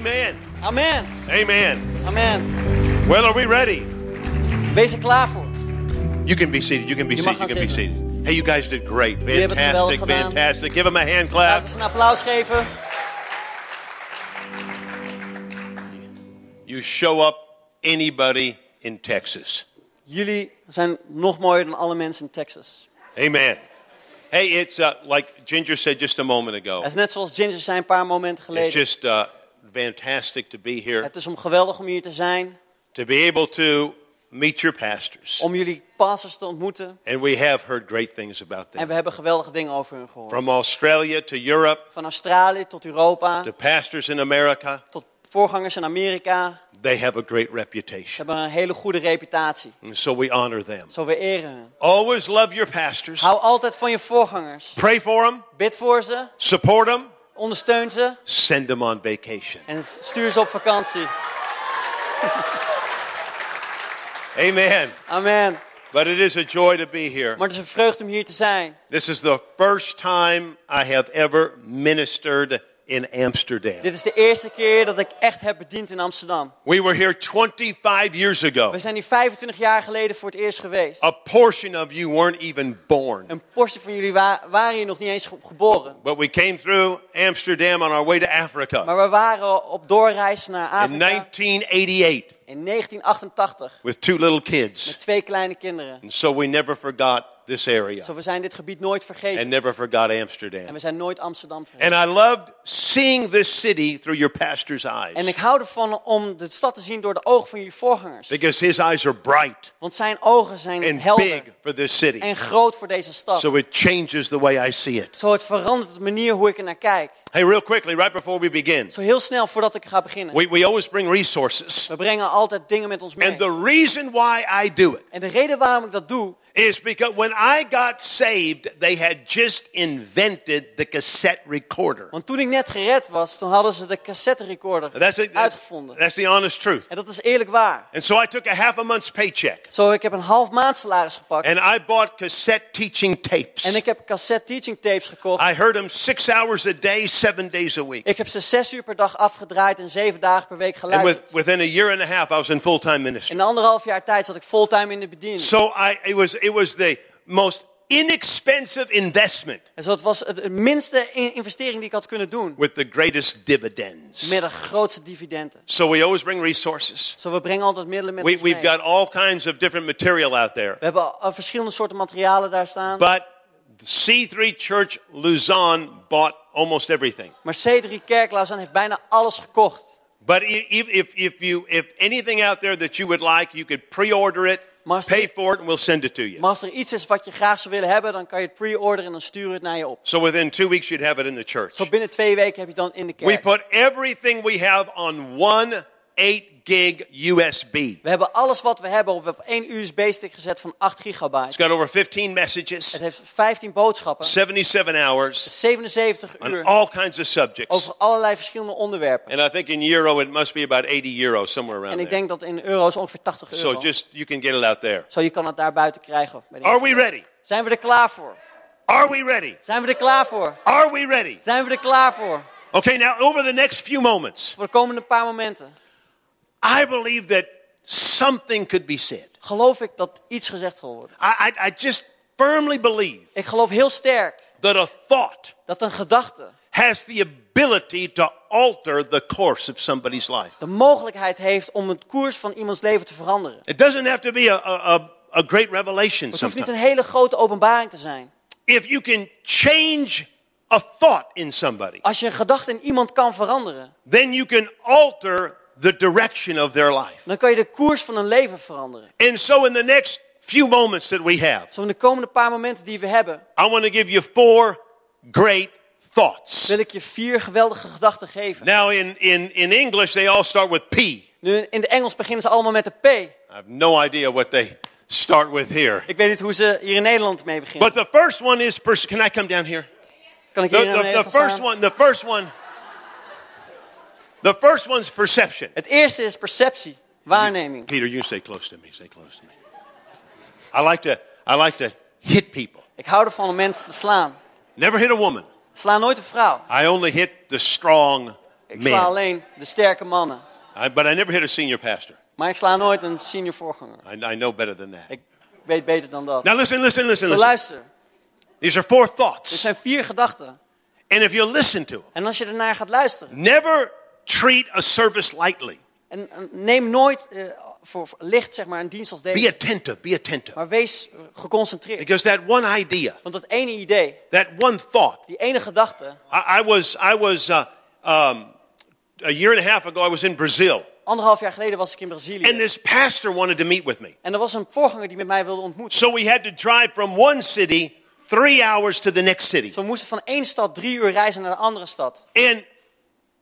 Amen. Amen. Amen. Amen. Well, are we ready? Wees er klaar voor. You can be seated. You can be Je seated. You can be seated. Hey, you guys did great. Jullie hebben het Fantastic, fantastic. Give them a hand clap. ze een applaus geven. You show up anybody in Texas. Jullie zijn nog mooier dan alle mensen in Texas. Amen. Hey, it's uh, like Ginger said just a moment ago. Het is net zoals Ginger zei een paar momenten It's just uh, fantastic to be here, Het is om geweldig om hier te zijn. to be able to meet your pastors. Om jullie pastors te ontmoeten. And we have heard great things about En them. we hebben geweldige dingen over hun gehoord. From Australia to Europe, Van Australië tot Europa. to pastors in America, Tot voorgangers in Amerika. they have a great Ze reputation. hebben een hele goede reputatie. And so we honor them. Zo we eren hun. Always love your pastors. Hou altijd van je voorgangers. Pray for them, Bid voor ze. support them, Ondersteun ze. send them on vacation. En stuur ze op vakantie. Amen. Amen. But it is a joy to be here. Maar het is een vreugde om hier te zijn. This is the first time I have ever ministered in Amsterdam. Dit is de eerste keer dat ik echt heb bediend in Amsterdam. We were here 25 years ago. We zijn hier 25 jaar geleden voor het eerst geweest. A portion of you weren't even born. Een portie van jullie wa- waren hier nog niet eens ge- geboren. But we came through Amsterdam on our way to Africa Maar we waren op doorreis naar in Afrika 1988 in 1988 with two little kids. met twee kleine kinderen. And so we never forgot this area Zo we zijn dit gebied nooit vergeten. and never forgot En Amsterdam. we zijn nooit Amsterdam vergeten. And I loved seeing this city through your pastor's En eyes ik hou ervan om de stad te zien door de ogen van jullie voorgangers. because his eyes are bright Want zijn ogen zijn and helder big for this city. en groot voor deze stad. So it changes the way I see it. Zo het verandert de manier hoe ik er naar kijk. Hey, real quickly, right before we begin, Zo heel snel voordat ik ga beginnen. we, we always bring resources. We brengen altijd dingen met ons mee. And the reason why I do it En de reden waarom ik dat doe, is because when I got saved, they had just invented the cassette recorder. want toen ik net gered was, toen hadden ze de cassette recorder That's, it, uitgevonden. that's the honest truth. En dat is eerlijk waar. And so I took a half a month's paycheck Zo, ik heb een half maand salaris gepakt. and I bought cassette teaching tapes. En ik heb cassette teaching tapes gekocht. I heard them six hours a day, seven days a week. Ik heb ze zes uur per dag afgedraaid en zeven dagen per week And geluisterd. with, within a year and a half, I was in full time ministry. In anderhalf jaar tijd zat ik fulltime in de bediening. So I, it, was, it was the most inexpensive investment En het was de minste in- investering die ik had kunnen doen. with the greatest dividends. Met de grootste dividenden. So we always bring resources. Zo, we brengen altijd middelen met We, ons mee. we've got all kinds of different material out there. We hebben al verschillende soorten materialen daar staan. But C3 Church Luzon bought almost everything. Maar C3 Kerk Lausanne heeft bijna alles gekocht. But if, if, if, you, if anything out there that you would like, you could pre-order it, Master- pay for it, and we'll send it to you. Maar als er iets is wat je graag zou willen hebben, dan kan je het pre-orderen en dan sturen we het naar je op. So within two weeks, you'd have it in the church. Zo binnen twee weken heb je het dan in de We put everything we have on one 8 gig USB. We hebben alles wat we hebben op, één USB-stick gezet van 8 It's gigabyte. got over 15 messages, Het heeft 15 boodschappen, 77 hours, 77 on uur, all kinds of subjects. over allerlei verschillende onderwerpen. And I think in euro, it must be about 80 euro, somewhere En around ik there. denk dat in euro's ongeveer 80 So euro. just, you can get it out there. Zo, je kan het daar buiten krijgen. Are we ready? Zijn we er klaar voor? Are we ready? Zijn we er klaar voor? Are we ready? Zijn we er klaar voor? Okay, now over the next few moments, Voor de komende paar momenten. I believe that something could be said. Geloof ik dat iets gezegd zal worden. I, I, I just firmly believe Ik geloof heel sterk that a thought dat een gedachte has the ability to alter the course of somebody's life. de mogelijkheid heeft om het koers van iemands leven te veranderen. It doesn't have to be a, a, a, a great revelation Het hoeft niet een hele grote openbaring te zijn. If you can change a thought in somebody, Als je een gedachte in iemand kan veranderen, then you can alter the direction of their life. dan kan je de koers van hun leven veranderen. And so in the next few moments that we have, Zo in de komende paar momenten die we hebben, I want to give you four great thoughts. wil ik je vier geweldige gedachten geven. Now, in, in, in English, they all start with P. I Nu, in de Engels beginnen ze allemaal met de P. have no idea what they start with here. Ik weet niet hoe ze hier in Nederland mee beginnen. But the first one is, can I come down here? Kan ik The, hier the, Nederland the first one, the first one, the first one's perception. Het eerste is perceptie, waarneming. Peter, you stay close to me. Stay close to me. I like to, I like to hit people. Ik hou ervan om mensen te slaan. Never hit a woman. Sla nooit een vrouw. I only hit the strong Ik sla man. alleen de sterke mannen. I, but I never hit a senior pastor. Maar ik sla nooit een senior voorganger. I, I know better than that. Ik weet beter dan dat. Now listen, listen, listen, Zo listen. luister. These are four thoughts. Dit zijn vier gedachten. And if you listen to them, En als je ernaar gaat luisteren. never treat a service lightly. En, neem nooit eh, voor, voor licht zeg maar, een dienst als Be deze. attentive, be attentive. Maar wees geconcentreerd. Because that one idea, Want dat ene idee, that one thought, die ene gedachte. I, I was, I was uh, um, a year and a half ago, I was in Brazil. Anderhalf jaar geleden was ik in Brazilië. And this pastor wanted to meet with me. En er was een voorganger die met mij wilde ontmoeten. So we had to drive from one city three hours to the next city. Dus we moesten van één stad drie uur reizen naar een andere stad. And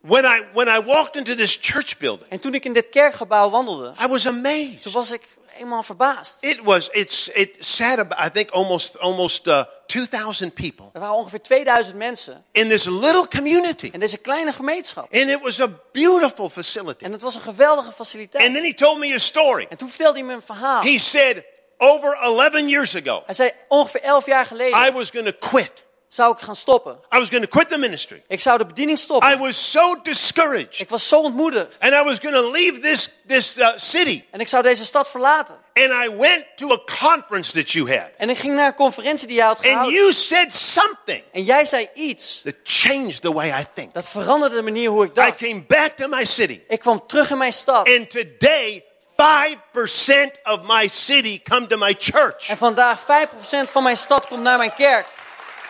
when I, when I walked into this church building, En toen ik in dit kerkgebouw wandelde, I was amazed. toen was ik eenmaal verbaasd. It was, it's, it sat about, I think, almost, almost uh, 2,000 people Er waren ongeveer 2000 mensen in this little community. in deze kleine gemeenschap. And it was a beautiful facility. En het was een geweldige And faciliteit. then he told me a story. En toen vertelde hij me een verhaal. He said, over 11 years ago, Hij zei, ongeveer 11 jaar I geleden was going to quit. Zou ik gaan stoppen. I was going to quit the ministry. Ik zou de bediening I stoppen. was so discouraged. Ik was zo ontmoedigd. And I was going to leave this, this uh, city. En ik zou deze stad verlaten. And I went to a conference that you had. En ik ging naar een conferentie die jij had And gehouden. you said something En jij zei iets that changed the way I think. dat veranderde de manier hoe ik I dacht. came back to my city. Ik kwam terug in mijn stad. And today, 5% of my city come to my church. En vandaag 5% van mijn stad komt naar mijn kerk.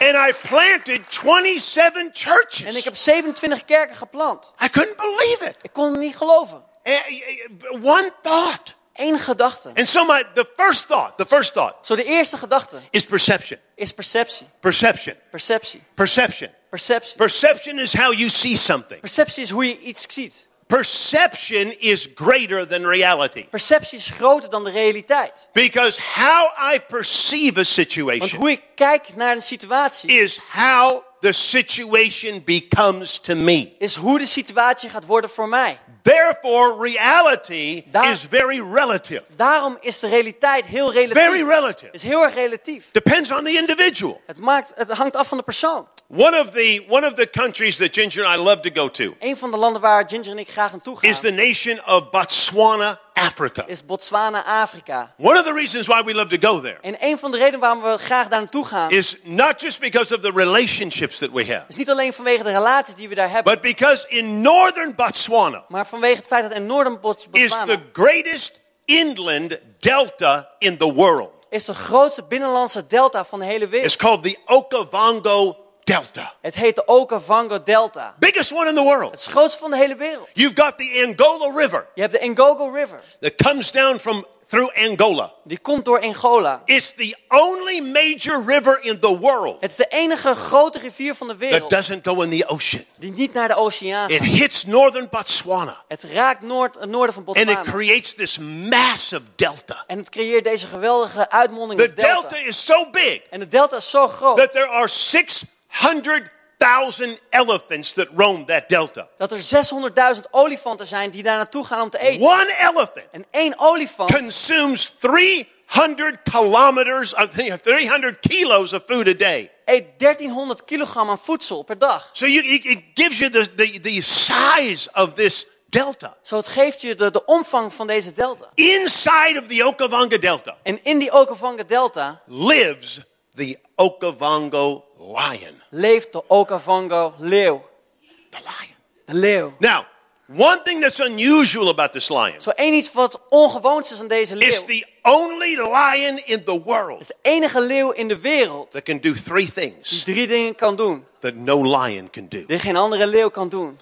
And I planted 27 churches. En ik heb 27 kerken geplant. I couldn't believe it. Ik kon het niet geloven. Eh, eh, One thought. Eén gedachte. And so my the first thought, the first thought Zo de eerste gedachte is perception. is perceptie. Perception. Perceptie. Perception. Perceptie. Perception is how you see something. Perceptie is hoe je iets ziet. Perception is greater than reality. Perceptie is groter dan de realiteit. Because how I perceive a Want situation hoe ik kijk naar een situatie is how the situation becomes to me. is hoe de situatie gaat worden voor mij. Therefore, reality Daar- is very relative. Daarom is de realiteit heel relatief. Very relative. is heel erg relatief. Depends on the individual. Het, maakt, het hangt af van de persoon. One of the one of the countries that Ginger and I love to go to Een van de landen waar Ginger en ik graag naartoe gaan is the nation of Botswana, Africa. is Botswana, Afrika. One of the reasons why we love to go there En een van de redenen waarom we graag daar naartoe gaan, is not just because of the relationships that we have, is niet alleen vanwege de relaties die we daar hebben, but because in northern Botswana maar vanwege het feit dat in Noorden Bots- is Botswana the greatest inland delta in the world. is de grootste binnenlandse delta van de hele It's wereld. called the Okavango Delta. Het heet de Okavango Delta. Biggest one in the world. Het grootste van de hele wereld. You've got the Angola River Je hebt de Ngogo River. that comes down from through Angola. Die komt door Angola. It's the only major river in the world Het is de enige grote rivier van de that wereld doesn't go in the ocean. die niet naar de oceaan It hits northern Botswana Het raakt noord, het noorden van and it Botswana. creates this massive delta. En het creëert deze geweldige uitmonding. The de delta. delta is so big En de delta is zo groot that there are 600,000 elephants that roam that delta. dat er 600.000 olifanten zijn die daar naartoe gaan om te eten. One elephant En één olifant consumes 300 kilometers, think 300 kilos of food a day. eet 1300 kilogram aan voedsel per dag. So you, it it gives you the, the, the size of this delta. Zo het geeft je de, de omvang van deze delta. Inside of the Okavango Delta En in die Okavango Delta lives the Okavango lion. leeft de Okavango leeuw. The lion. De leeuw. Now, one thing that's unusual about this lion Zo één iets wat ongewoons is aan deze is leeuw. the only lion in the world is de enige leeuw in de wereld that can do three die things drie dingen kan doen. that no lion can do. Die geen andere leeuw kan doen.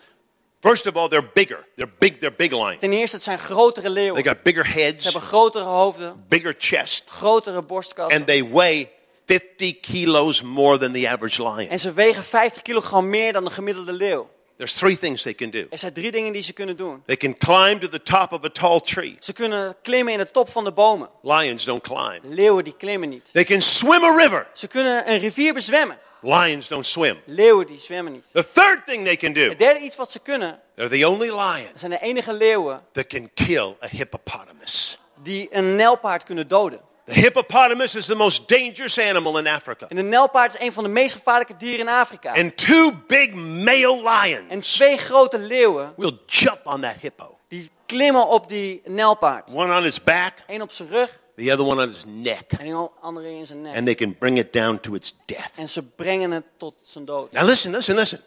First of all, they're bigger. They're big. They're big lions. Ten eerste, het zijn grotere They leeuwen. got bigger Ze heads, hebben grotere hoofden, bigger chest, grotere borstkassen. and they weigh 50 kilos more than the average lion. En ze wegen 50 kilogram meer dan de gemiddelde leeuw. There's three things they can do. Er zijn drie dingen die ze kunnen doen. They can climb to the top of a tall tree. Ze kunnen klimmen in de top van de bomen. Lions don't climb. Leeuwen die klimmen niet. They can swim a river. Ze kunnen een rivier bezwemmen. Lions don't swim. Leeuwen die zwemmen niet. The third thing they can do, Het derde iets wat ze kunnen, they're the only lions zijn de enige leeuwen that can kill a hippopotamus. die een nijlpaard kunnen doden. The hippopotamus is the most dangerous animal in Africa. En de nijlpaard is een van de meest gevaarlijke dieren in Afrika. And two big male En lions twee grote leeuwen, will jump on that hippo. die klimmen op die nijlpaard. One on his back, Eén op zijn rug the other one on his neck. en de andere in zijn nek. And they can bring it down to its death. En ze brengen het tot zijn dood. Now listen, listen, listen.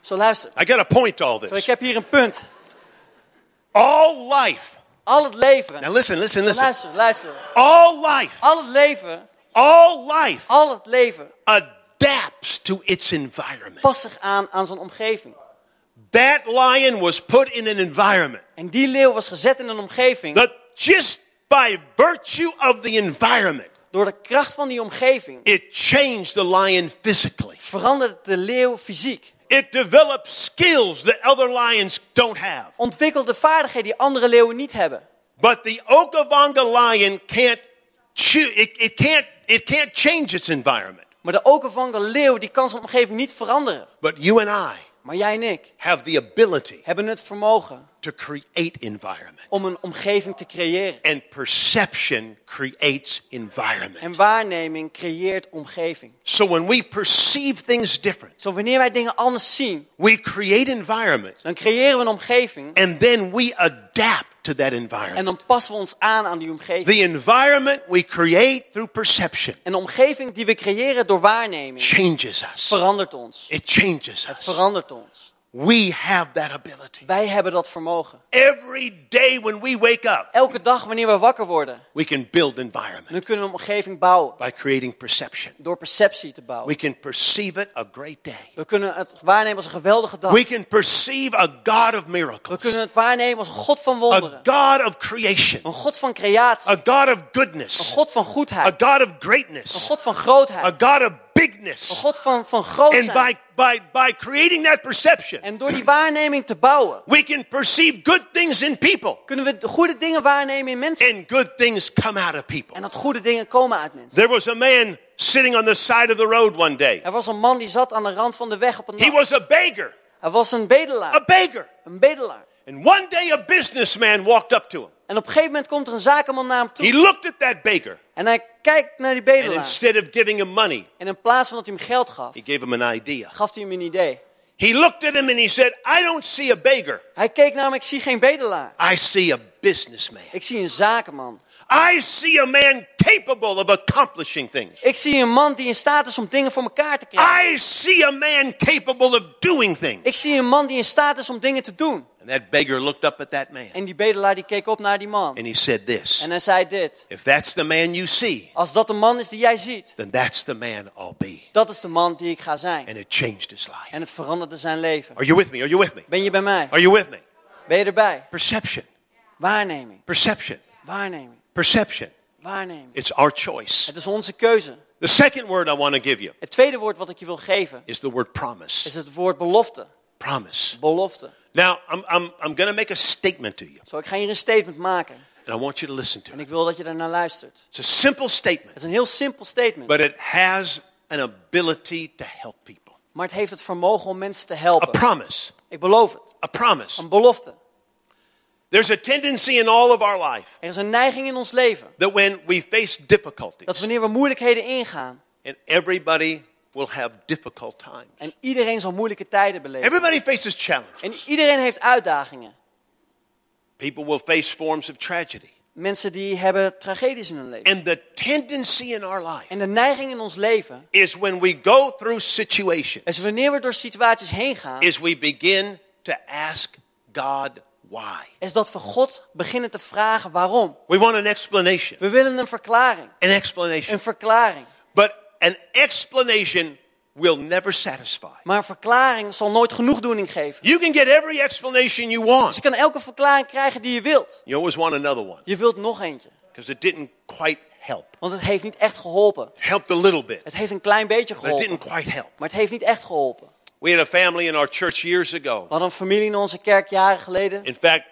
Zo luister. I got a point to all Zo, ik this. heb hier een punt. All life. Al het leven. Now listen, listen, listen. Luister, luister. All life. Al het leven, All life al het leven adapts to its environment. past zich aan aan zijn omgeving. That lion was put in an environment En die leeuw was gezet in een omgeving. that just by virtue of the environment, Door de kracht van die omgeving it changed the lion physically. veranderde de leeuw fysiek. It developed skills that other lions don't have. Ontwikkelde vaardigheden die andere leeuwen niet hebben. But the Okavanga lion can't choo- it, it can't it can't change its environment. Maar de Okavanga leeuw die kan zijn omgeving niet veranderen. But you and I Maar jij en ik have the ability hebben het vermogen to create environment. om een omgeving te creëren. And perception creates environment. En waarneming creëert omgeving. So when we perceive things different, Zo wanneer wij dingen anders zien, we create environment dan creëren we een omgeving and then we adapt to that en environment. dan passen we ons aan aan die omgeving. The environment we create through perception En de omgeving die we creëren door waarneming changes us. verandert ons. It changes Het us. verandert ons. We have that ability. Wij hebben dat vermogen. Every day when we wake up, Elke dag wanneer we wakker worden, we can build environment kunnen we een omgeving bouwen. by creating perception. Door perceptie te We bouwen. can perceive it a great day. We kunnen het waarnemen als een geweldige dag. We can perceive a God of We miracles, kunnen het waarnemen als een God van a wonderen. God of creation, Een God van creatie. a God of Een goodness, God van a goedheid. God of Een greatness, God van a grootheid. God of Een bigness. God van, van groot And by, by, by creating that perception, En door die waarneming te bouwen, we can perceive good things in people, kunnen we de goede dingen waarnemen in mensen. and good things come out of people. En dat goede dingen komen uit mensen. There was a man sitting on the side of the road one day. Er was een man die zat aan de rand van de weg op een He nacht. was a beggar, Hij was een a bedelaar. beggar. Een bedelaar. And one day a businessman walked up to him. En op een gegeven moment komt er een zakenman naar hem He toe. looked at that beggar, En hij kijkt naar die and bedelaar. instead of giving him money, En in plaats van dat hij hem geld gaf, he gave him an idea. gaf hij hem een idee. He looked at him and he said, I don't see a beggar. Hij keek naar hem, ik zie geen bedelaar. I see a businessman. Ik zie een zakenman. I see a man capable of accomplishing things. Ik zie een man die in staat is om dingen voor elkaar te krijgen. I see a man capable of doing things. Ik zie een man die in staat is om dingen te doen. And that beggar looked up at that man En die bedelaar die keek op naar die man. and he said this En hij zei dit. If that's the man you see, Als dat de man is die jij ziet, then that's the man I'll be. dat is de man die ik ga zijn. And it changed his life. En het veranderde zijn leven. Are you with me? Are you with me? Ben je bij mij? Are you with me? Ben je erbij? Perception. Waarneming. Perception. Waarneming. Perception. Waarneming. It's our choice. Het is onze keuze. The second word I want to give you Het tweede woord wat ik je wil geven is the word promise. is het woord belofte. Promise. Belofte. Now, I'm, I'm, I'm going to make a statement to you, Zo, ik ga hier een statement maken. and I want you to listen to En ik wil dat je daarnaar luistert. It's a simple statement, Het is een heel simpel statement. but it has an ability to help people. Maar het heeft het vermogen om mensen te A helpen. promise. Ik beloof het. A promise. Een belofte. There's a tendency in all of our life Er is een neiging in ons leven that when we face difficulties, dat wanneer we moeilijkheden ingaan and everybody will have difficult times. en iedereen zal moeilijke tijden beleven. Everybody faces challenges. En iedereen heeft uitdagingen. People will face forms of tragedy. Mensen die hebben tragedies in hun leven. And the tendency in our life En de neiging in ons leven is when we go through situations, is wanneer we door situaties heen gaan, is we begin to ask God why. is dat we God beginnen te vragen waarom. We want an explanation. We willen een verklaring. An explanation. Een verklaring. But an explanation will never satisfy. Maar een verklaring zal nooit genoegdoening geven. You can get every explanation you Dus want. je kan elke verklaring krijgen die je wilt. You always want another one Je wilt nog eentje. because it didn't quite help. Want het heeft niet echt geholpen. Helped a little bit, Het heeft een klein beetje but it geholpen. didn't quite help. Maar het heeft niet echt geholpen. We had a family in our church years ago. We hadden een familie in onze kerk jaren geleden. In fact,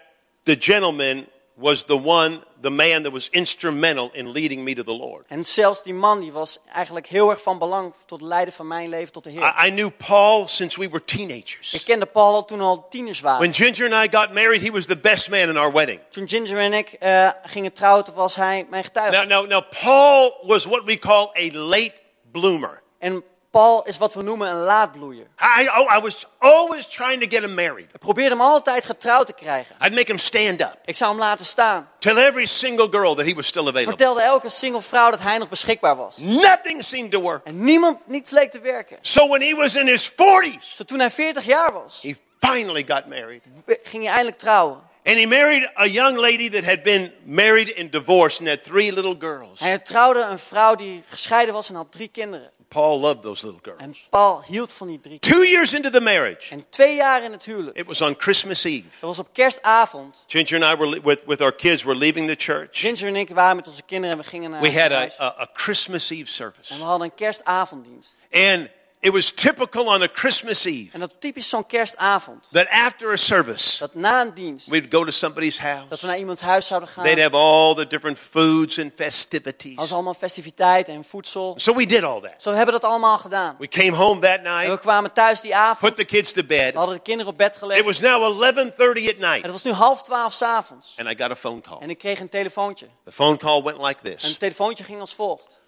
the gentleman was the one, the man that was instrumental in leading me to the Lord. En zelfs die man die was eigenlijk heel erg van belang tot het leiden van mijn leven tot de Heer. I, I knew Paul since we were teenagers. Ik kende Paul al toen al tieners waren. When Ginger and I got married, he was the best man in our wedding. Toen Ginger en ik eh, gingen trouwen, was hij mijn getuige. Now, now, now, Paul was what we call a late bloomer. En Paul is wat we noemen een laadbloeier. I, oh, I was always trying to get him married. Ik probeerde hem altijd getrouwd te krijgen. I'd make him stand up. Ik zou hem laten staan. Tell every single girl that he was still available. Vertelde elke single vrouw dat hij nog beschikbaar was. Nothing seemed to work. En niemand, niets leek te werken. So when he was in his 40s, Zo toen hij 40 jaar was, he finally got married. ging hij eindelijk trouwen. And he married a young lady that had been married and divorced and had three little girls. Hij trouwde een vrouw die gescheiden was en had drie kinderen. Paul loved those little girls. En Paul hield van die drie Two years into the marriage, En twee jaar in het huwelijk. it was on Christmas Eve. Dat was op kerstavond. Ginger and I were with, with our kids we were leaving the church. Ginger en ik waren met onze kinderen en we gingen naar We had a, a, a Christmas Eve service. En we hadden een kerstavonddienst. And it was typical on a Christmas Eve En dat typisch zo'n kerstavond. that after a service, Dat na een dienst, we'd go to somebody's dat house. we naar iemands huis zouden gaan. They'd have all the different foods and Dat festivities. was allemaal festiviteiten en voedsel. So we did all that. Zo hebben we dat allemaal gedaan. We came home that En night, we kwamen thuis die avond. put the kids to We bed. hadden de kinderen op bed gelegd. It was now 11:30 at En night, het was nu half twaalf s'avonds. and I got a phone call. En ik kreeg een telefoontje. The phone call went like En this: het telefoontje ging als volgt.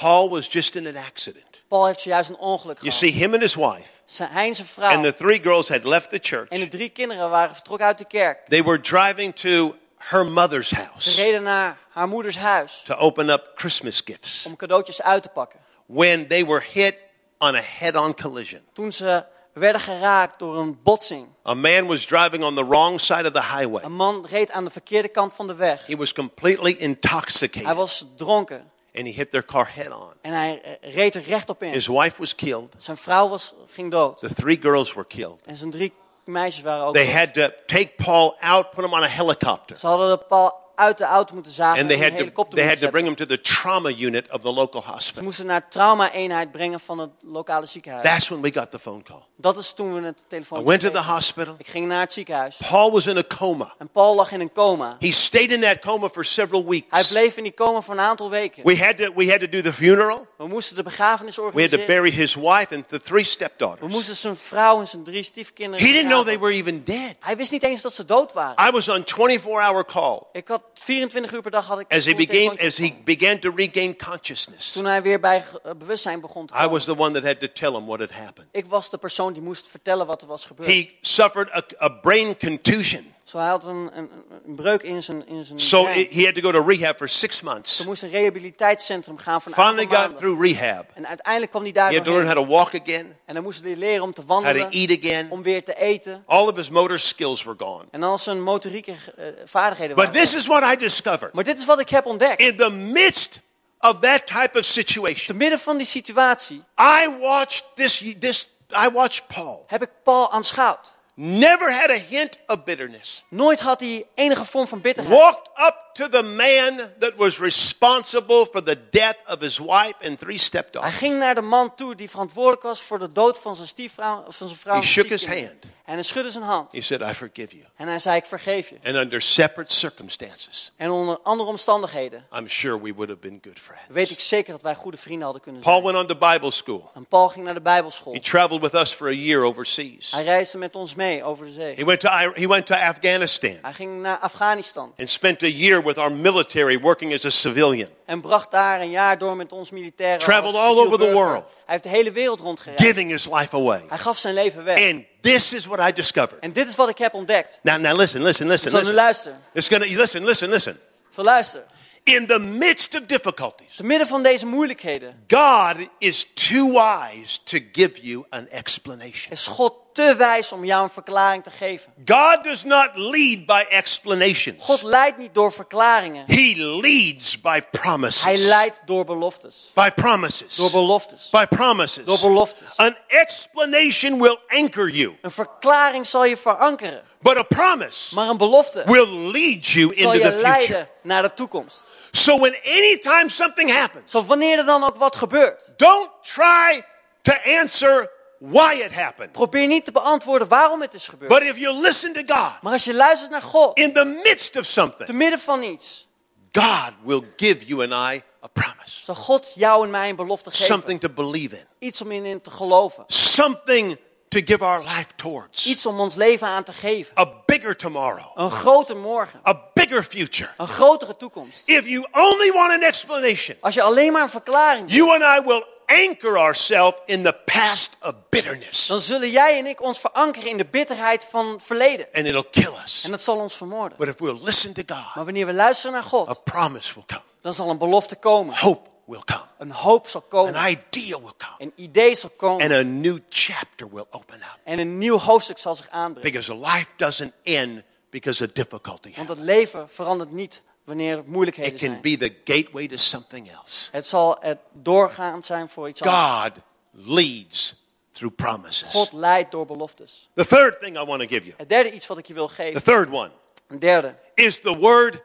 Paul was just in an accident. Paul heeft zojuist een ongeluk You gehad. see, him and his wife Zijn, hij en zijn and vrouw the three girls had left the church. en de drie kinderen waren vertrokken uit de kerk. They were driving to her mother's Ze house reden naar haar moeders huis to open up Christmas gifts om cadeautjes uit te pakken. when they were hit on a head-on collision. Toen ze werden geraakt door een botsing. A man was driving on the wrong side of the highway. Een man reed aan de verkeerde kant van de weg. He was completely Hij intoxicated was dronken and he hit their car head-on. en hij eh, reed er rechtop in. His wife was killed. Zijn vrouw was, ging dood. The three girls were killed. En zijn drie meisjes waren ook They dood. had to take Paul out, put him on a helicopter, Ze hadden de Paul uit de auto moeten zagen en had een to helikopter they had to bring him to the trauma unit of the local Ze hospital. moesten naar trauma-eenheid brengen van het lokale ziekenhuis. That's when we got the phone call. Dat is toen we het I telefoon went to the hospital. Ik ging naar het ziekenhuis. Paul was in a coma. En Paul lag in een coma. He stayed in that coma for several Hij weeks. bleef in die coma voor een aantal weken. We had to we had to do the funeral. We moesten de begrafenis We had to organiseren. bury his wife and the three We stepdaughters. moesten zijn vrouw en zijn drie stiefkinderen He didn't know they were even dead. Hij wist niet eens dat ze dood waren. I was on 24-hour call Ik had 24 uur per dag had ik as he began as he began to regain consciousness. Toen hij weer bij eh, bewustzijn begon te I komen. was the one that had to tell him what had happened. Ik was de persoon die moest vertellen wat er was gebeurd. He suffered a, a brain contusion. Zo hij had een, een, een breuk in zijn, in zijn So brein. he had to go to rehab for six months. Ze moest een rehabiliteitscentrum gaan voor een Finally got through rehab. En uiteindelijk kwam hij daar He had to learn how to walk again, En dan moesten hij leren om te how to wandelen, eat again. om weer te eten. All of his motor skills were gone. En dan zijn motorieke eh, vaardigheden But waren. this is what I discovered. Maar dit is wat ik heb ontdekt. In the midst of that type of Te situation, midden van die situatie I watched this, this I watched Paul. heb ik Paul aanschouwd. Never had a hint of bitterness. Nooit had hij enige vorm van bitterheid. Walked up to the man that was responsible for the death of his wife and three Hij stepdaughters. ging naar de man toe die verantwoordelijk was voor de dood van zijn stiefvrouw, van zijn vrouw. He shook his hand. En hij schudde zijn hand. He said, I forgive you. En hij zei, ik vergeef je. And under separate circumstances, En onder andere omstandigheden I'm sure we would have been good weet friends. ik zeker dat wij goede vrienden hadden kunnen Paul zijn. went on to Bible school. En Paul ging naar de Bijbelschool. He traveled with us for a year overseas. Hij reisde met ons mee over de He zee. went to, he went to Afghanistan Hij ging naar Afghanistan and spent a year with our military working as a civilian. en bracht daar een jaar door met ons militairen. Traveled all over the world. Hij heeft de hele wereld rondgereisd. giving his life away. Hij gaf zijn leven weg. And this is what I discovered. En dit is wat ik heb ontdekt. Now, now listen, listen, listen, zal nu listen. luisteren. It's gonna listen, listen, listen. Zo luisteren. In the midst of difficulties, Te midden van deze moeilijkheden God is too wise to give you an explanation. is God te wijs om jou een verklaring te geven. God does not lead by explanations. God leidt niet door verklaringen. He leads by promises. Hij leidt door beloftes. by promises. Door beloftes. by promises. Door beloftes. An explanation will anchor you, Een verklaring zal je verankeren. but a promise Maar een belofte will lead you zal into je the future. leiden naar de toekomst. So when anytime something happens, Zo wanneer er dan ook wat gebeurt. don't try to answer why it happened. Probeer niet te beantwoorden waarom het is gebeurd. But if you listen to God Maar als je luistert naar God, in the midst of te something, midden van iets, God will give you and I a promise. zal God jou en mij een belofte geven. Something to believe in. Iets om in te geloven. Something to give our life towards. Iets om ons leven aan te geven. A bigger tomorrow. Een grote morgen. A bigger future. Een grotere toekomst. If you only want an explanation, Als je alleen maar een verklaring you and I will anchor ourselves in the past of bitterness. dan zullen jij en ik ons verankeren in de bitterheid van verleden. And it'll kill us. En dat zal ons vermoorden. But if we'll listen to God, Maar wanneer we luisteren naar a God, promise will come. dan zal een belofte komen. Hope will come. Een hoop zal An komen. idea will come. Een idee zal komen. And a new chapter will open up. En een nieuw hoofdstuk zal zich aanbrengen. Because life doesn't end because of difficulty. Want het leven verandert niet wanneer er moeilijkheden It can zijn. be the gateway to something else. Het zal het doorgaan zijn voor iets anders. God leads through promises. God leidt door beloftes. The third thing I want to give you, Het derde iets wat ik je wil the third one, Een derde is the word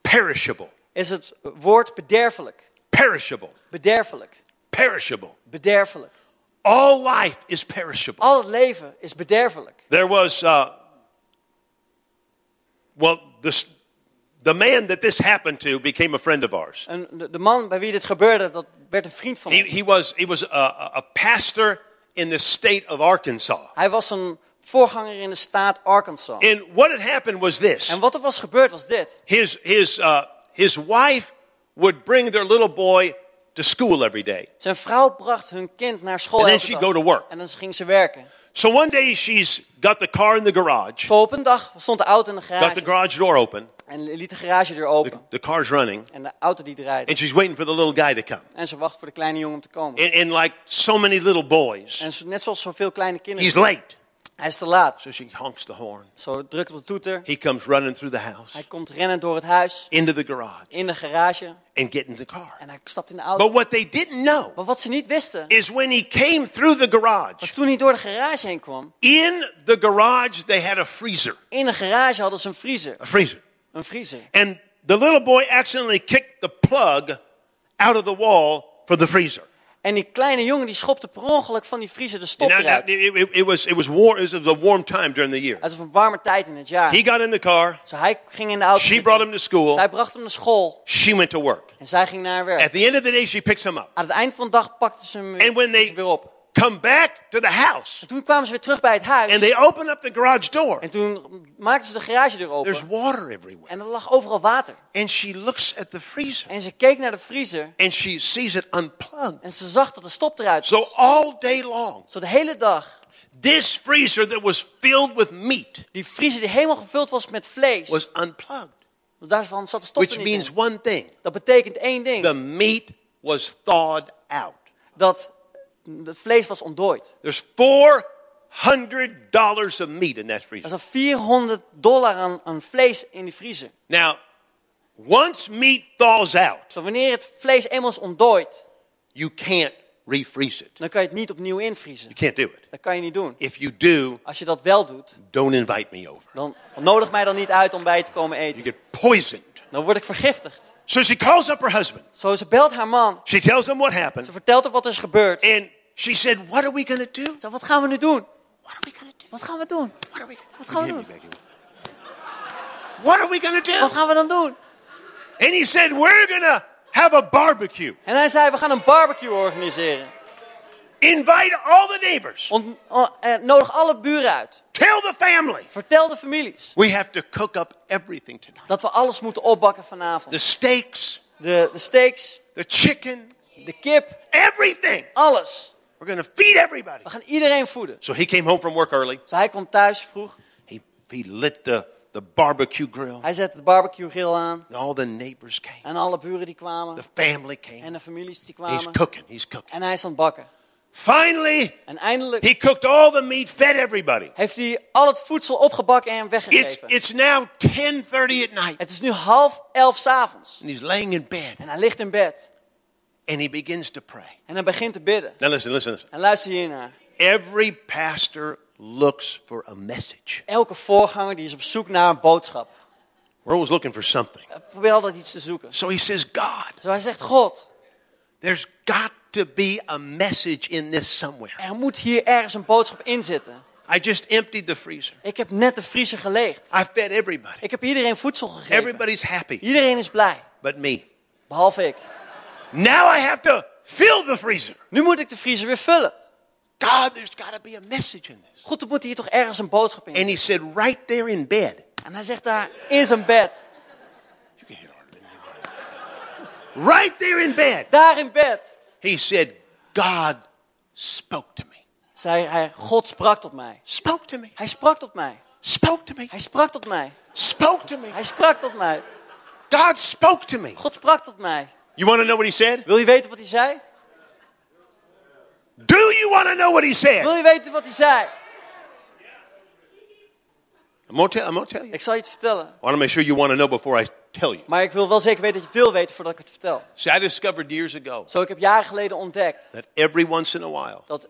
perishable. is het woord bederfelijk. Perishable. Bederfelijk. Perishable. Bederfelijk. All life is perishable. Al het leven is bederfelijk. There was, uh, well, this, the man that this happened to became a friend of ours. En de, de man bij wie dit gebeurde, dat werd een vriend van He, ons. he was, he was a, a pastor in the state of Arkansas. Hij was een voorganger in de staat Arkansas. And what had happened was this. En wat er was gebeurd was dit. His, his, uh, his wife would bring their little boy to school every day. Zijn vrouw bracht hun kind naar school And then elke she'd dag. go to work. En dan ging ze werken. So one day she's got the car in the garage, Zo op een dag stond de auto in de got the garage. garage door open, En liet de garagedeur the, open. the car's running, En de auto die draaide. and she's waiting for the little guy to come. En ze wacht voor de kleine jongen om te komen. And, and like so many little boys, En net zoals zoveel kleine kinderen. he's late. Hij is te laat. So she honks the horn. Zo drukt op de toeter. He comes running through the house, Hij komt rennend door het huis. into the garage, In de garage. and get in the car. En hij stapt in de auto. But what they didn't know Maar wat ze niet wisten. is when he came through the garage, Was toen hij door de garage heen kwam. in the garage they had a freezer. In een garage hadden ze een vriezer. A freezer. Een vriezer. And the little boy accidentally kicked the plug out of the wall for the freezer. En die kleine jongen die schopte per ongeluk van die vriezer de stop eruit. it, was, it, was warm, it was a warm time during the year. Het was een warme tijd in het jaar. He got in the car. Dus hij ging in de auto She brought him to school. Zij bracht hem naar school. She went to work. En zij ging naar haar werk. At the end of the day, she picks him up. Aan het eind van de dag pakte ze hem And when they weer op. come back to the house En toen kwamen ze weer terug bij het huis. and they open up the garage door, En toen maakten ze de garagedeur open. there's water everywhere. En er lag overal water. And she looks at the freezer En ze keek naar de vriezer. and she sees it unplugged. En ze zag dat de stop eruit So was. all day long, Zo de hele dag. this freezer that was filled with meat Die vriezer die helemaal gevuld was met vlees. was unplugged, Daarvan zat de stop which means in. one thing Dat betekent één ding. the meat was thawed out. Dat het vlees was ontdooid. There's $400 of meat in that freezer. Er zat 400 dollar aan, aan vlees in die vriezer. Now, once meat thaws out, Zo wanneer het vlees eenmaal is ontdooid, you can't refreeze it. dan kan je het niet opnieuw invriezen. You can't do it. Dat kan je niet doen. If you do, Als je dat wel doet, don't invite me over. dan nodig mij dan niet uit om bij je te komen You eten. get poisoned. Dan word ik vergiftigd. So she calls up her husband. Zo, ze belt haar man. She tells him what happened. Ze vertelt hem wat er is gebeurd. And she said, What are we going to do? Zo, wat gaan we nu doen? What are we going to do? Wat gaan we doen? What are we, Wat gaan we doen? What are we going to Wat do? gaan we dan doen? And he said, We're going to have a barbecue. En hij zei, we gaan een barbecue organiseren. Invite all the neighbors. Ont- oh, eh, nodig alle buren uit. Tell the family. Vertel de families We have to cook up everything tonight. dat we alles moeten opbakken The vanavond. steaks, De, de steaks, the chicken, de kip, everything. alles. We're going to feed everybody. We gaan iedereen voeden. So he came home from work early. Dus hij kwam thuis vroeg. He, he lit the, the barbecue grill. Hij zette de barbecue grill aan. And all the neighbors came. En alle buren die kwamen. The family En came. de families die He's kwamen. cooking. He's cooking. En hij is aan het bakken. Finally, En eindelijk he cooked all the meat, fed everybody. heeft hij al het voedsel opgebakken en It's, weggegeven. it's now 10.30 at night. Het is nu half elf s'avonds. And he's laying in bed. En hij ligt in bed. And he begins to pray. En hij begint te bidden. Now listen, listen, listen. En luister hiernaar. Every pastor looks for a message. Elke voorganger die is op zoek naar een boodschap. We're always looking for something. Hij probeert altijd iets te zoeken. So he says, God, Zo hij zegt, God, there's got to be a message in this somewhere. Er moet hier ergens een boodschap in zitten. I just emptied the freezer. Ik heb net de vriezer geleegd. I fed everybody. Ik heb iedereen voedsel gegeven. Everybody's happy Iedereen is blij, but me. behalve ik. Now I have to fill the freezer. Nu moet ik de vriezer weer vullen. God, there's got to be a message in this. Goed, er moet hier toch ergens een boodschap in. And he said, right there in bed. En hij zegt daar in zijn bed. You can hear it. Right there in bed. Daar in bed. He said, God spoke to me. Zei hij, God sprak tot mij. Spoke to me. Hij sprak tot mij. Spoke to me. Hij sprak tot mij. Spoke to me. Hij sprak tot mij. God spoke to me. God sprak tot mij. You want to know what he said? Wil je weten wat hij zei? Do you want to know what he said? Wil je weten wat hij zei? I'm to tell, I'm gonna tell you. Ik zal je het vertellen. I want to make sure you want to know before I tell you. Maar ik wil wel zeker weten dat je het wil weten voordat ik het vertel. See, I discovered years ago Zo, ik heb jaren geleden ontdekt that every once in a while dat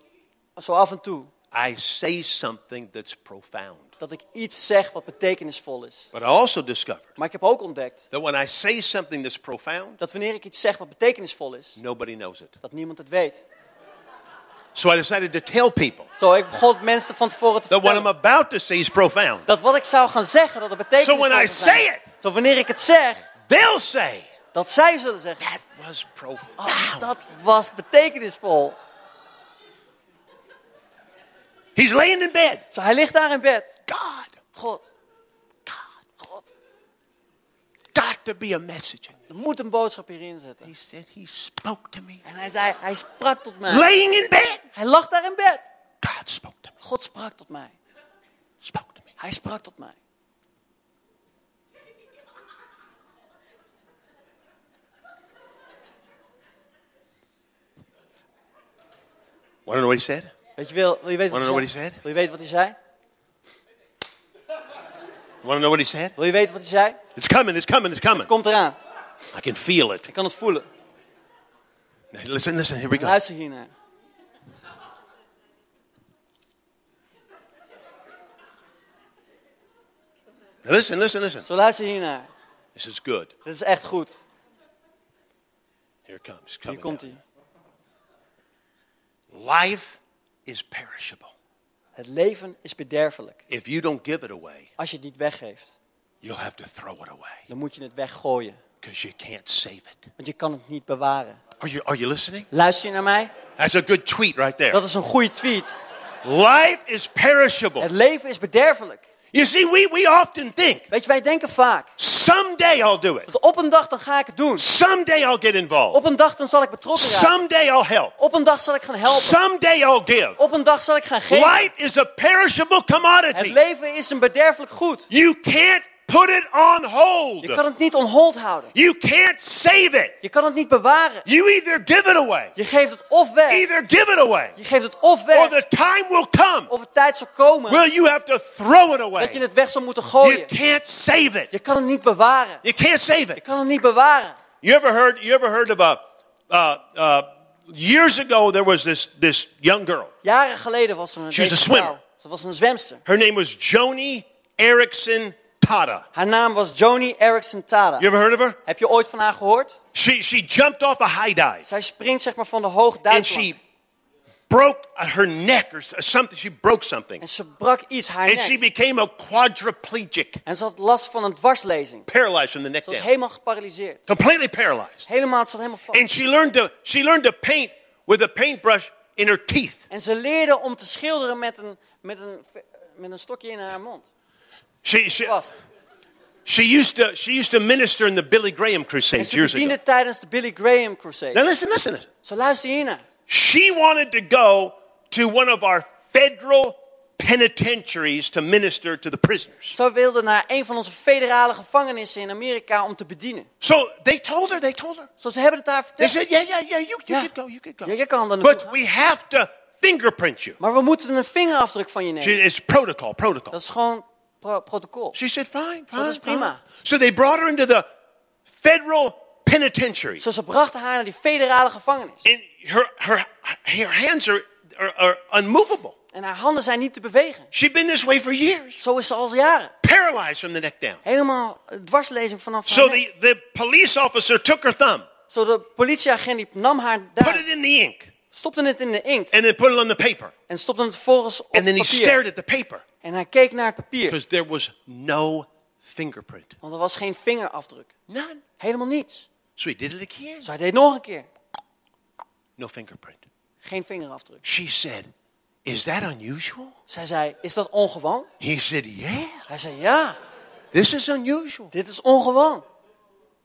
zo af en toe I say something that's profound. Dat ik iets zeg wat betekenisvol is. But I also discovered Maar ik heb ook ontdekt that when I say something that's profound, dat wanneer ik iets zeg wat betekenisvol is, nobody knows it. dat niemand het weet. So I decided to tell people Zo, ik begon mensen van tevoren te that what I'm vertellen about to say is profound. dat wat ik zou gaan zeggen, dat het betekenisvol So when I say it- Zo, wanneer ik het zeg, They'll say, dat zij zullen zeggen, that was profound. oh, dat was betekenisvol. He's laying in bed. Zo, hij ligt daar in bed. God, God, God, God, got to be a message. er moet een boodschap hierin zitten. He said he spoke to me. En hij zei, hij sprak tot mij. Laying in bed. Hij lag daar in bed. God spoke to me. God sprak tot mij. Spoke to me. Hij sprak tot mij. Want to know what he said? Weet je, wil, wil je weten wat Wanna hij zei? Wil je weten wat hij zei? Want to know what he said? Wil je weten wat hij zei? It's coming, it's coming, it's coming. Komt eraan. I can feel it. Ik kan het voelen. Listen, listen, here we go. Luister hiernaar. Listen, listen, listen. Zo luister hiernaar. This is good. Dit is echt goed. Here it comes. Hier komt hij. Life is perishable. Het leven is bederfelijk. If you don't give it away, Als je het niet weggeeft, you'll have to throw it away dan moet je het weggooien. because you can't save it. Want je kan het niet bewaren. Are you, are you listening? Luister je naar mij? That's a good tweet right there. Dat is een goede tweet. Life is perishable. Het leven is bederfelijk. You see, we, we often think, Weet je, wij denken vaak. someday I'll do it. Dat op een dag dan ga ik het doen. Someday I'll get involved. Op een dag dan zal ik betrokken raken. Someday I'll help. Op een dag zal ik gaan helpen. Someday I'll give. Op een dag zal ik gaan geven. Life is a perishable Het commodity. leven is een bederfelijk goed. You can't put it on Je hold. kan het niet on hold houden. You can't save it. Je kan het niet bewaren. You either give it away, Je geeft het of weg. either give it away, Je geeft het of or the time will come Of het tijd zal komen where you have to throw it dat je away. het weg zal moeten You can't save it. Je kan het niet bewaren. You can't save it. Je kan het niet bewaren. You ever heard? You ever heard of a? Uh, uh, years ago, there was this this young girl. Jaren geleden was er een She was a swimmer. Ze was een zwemster. Her name was Joni Erickson Tada. Haar naam was Joni Erickson Tada. You ever heard of her? Heb je ooit van haar gehoord? She she jumped off a high dive Zij springt zeg maar van de hoog and she broke her neck or something. She broke something. En ze brak iets haar And she nek. became a quadriplegic, En ze had last van een dwarslezing. paralyzed from the neck Ze was down. helemaal geparalyseerd. Completely paralyzed. Helemaal, ze zat helemaal vast. And she learned to she learned to paint with a paintbrush in her teeth. En ze leerde om te schilderen met een, met een, met een stokje in haar mond. She she, Vast. she used to she used to minister in the Billy Graham crusades years ago. tijdens de Billy Graham Crusade. Now listen, listen. Zo luister hiernaar. She wanted to go to one of our federal penitentiaries to minister to the prisoners. Ze wilde naar een van onze federale gevangenissen in Amerika om te bedienen. So they told her, they told her. Zo, ze hebben het daar They verteld. said, yeah, yeah, yeah, you, you Ja. could go, you could go. Ja, je kan dan But we have to fingerprint you. Maar we moeten een vingerafdruk van je She, nemen. it's protocol, protocol. Dat is gewoon pro- protocol. She said, fine, fine. dat is prima. So they brought her into the federal penitentiary. Zo, ze brachten haar naar die federale gevangenis. And her, her, her hands are, are, are unmovable. En haar handen zijn niet te bewegen. She'd been this way for years, Zo is ze al jaren. paralyzed from the neck down. Helemaal dwarslezing vanaf haar So the, the police officer took her thumb Zo de politieagent die nam haar put daar, it in the ink, stopte het in de inkt and then put it on the paper. en stopte het vervolgens op And then he stared at the paper En hij keek naar het papier, because there was no fingerprint. want er was geen vingerafdruk. None. Helemaal niets. So he did it again. Dus hij deed nog een keer. No fingerprint. Geen vingerafdruk. She said, Is that unusual? Zij zei, is dat ongewoon? He said, Yeah, Hij zei, ja, this is unusual. dit is ongewoon.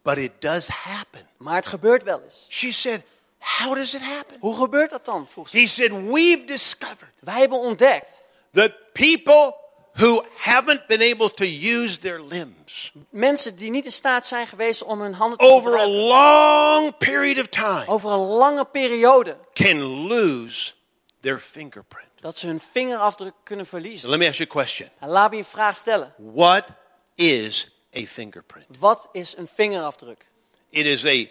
But it does happen. Maar het gebeurt wel eens. She said, How does it happen? Hoe gebeurt dat dan? vroeg ze. He said, We've discovered Wij hebben ontdekt, that people who haven't been able to use their limbs mensen die niet in staat zijn geweest om hun handen te over a long period of time over een lange periode, can lose their fingerprint. dat ze hun vingerafdruk kunnen verliezen. Let me ask you a question. En laat me je een vraag stellen. What is a fingerprint? Wat is een vingerafdruk? It is a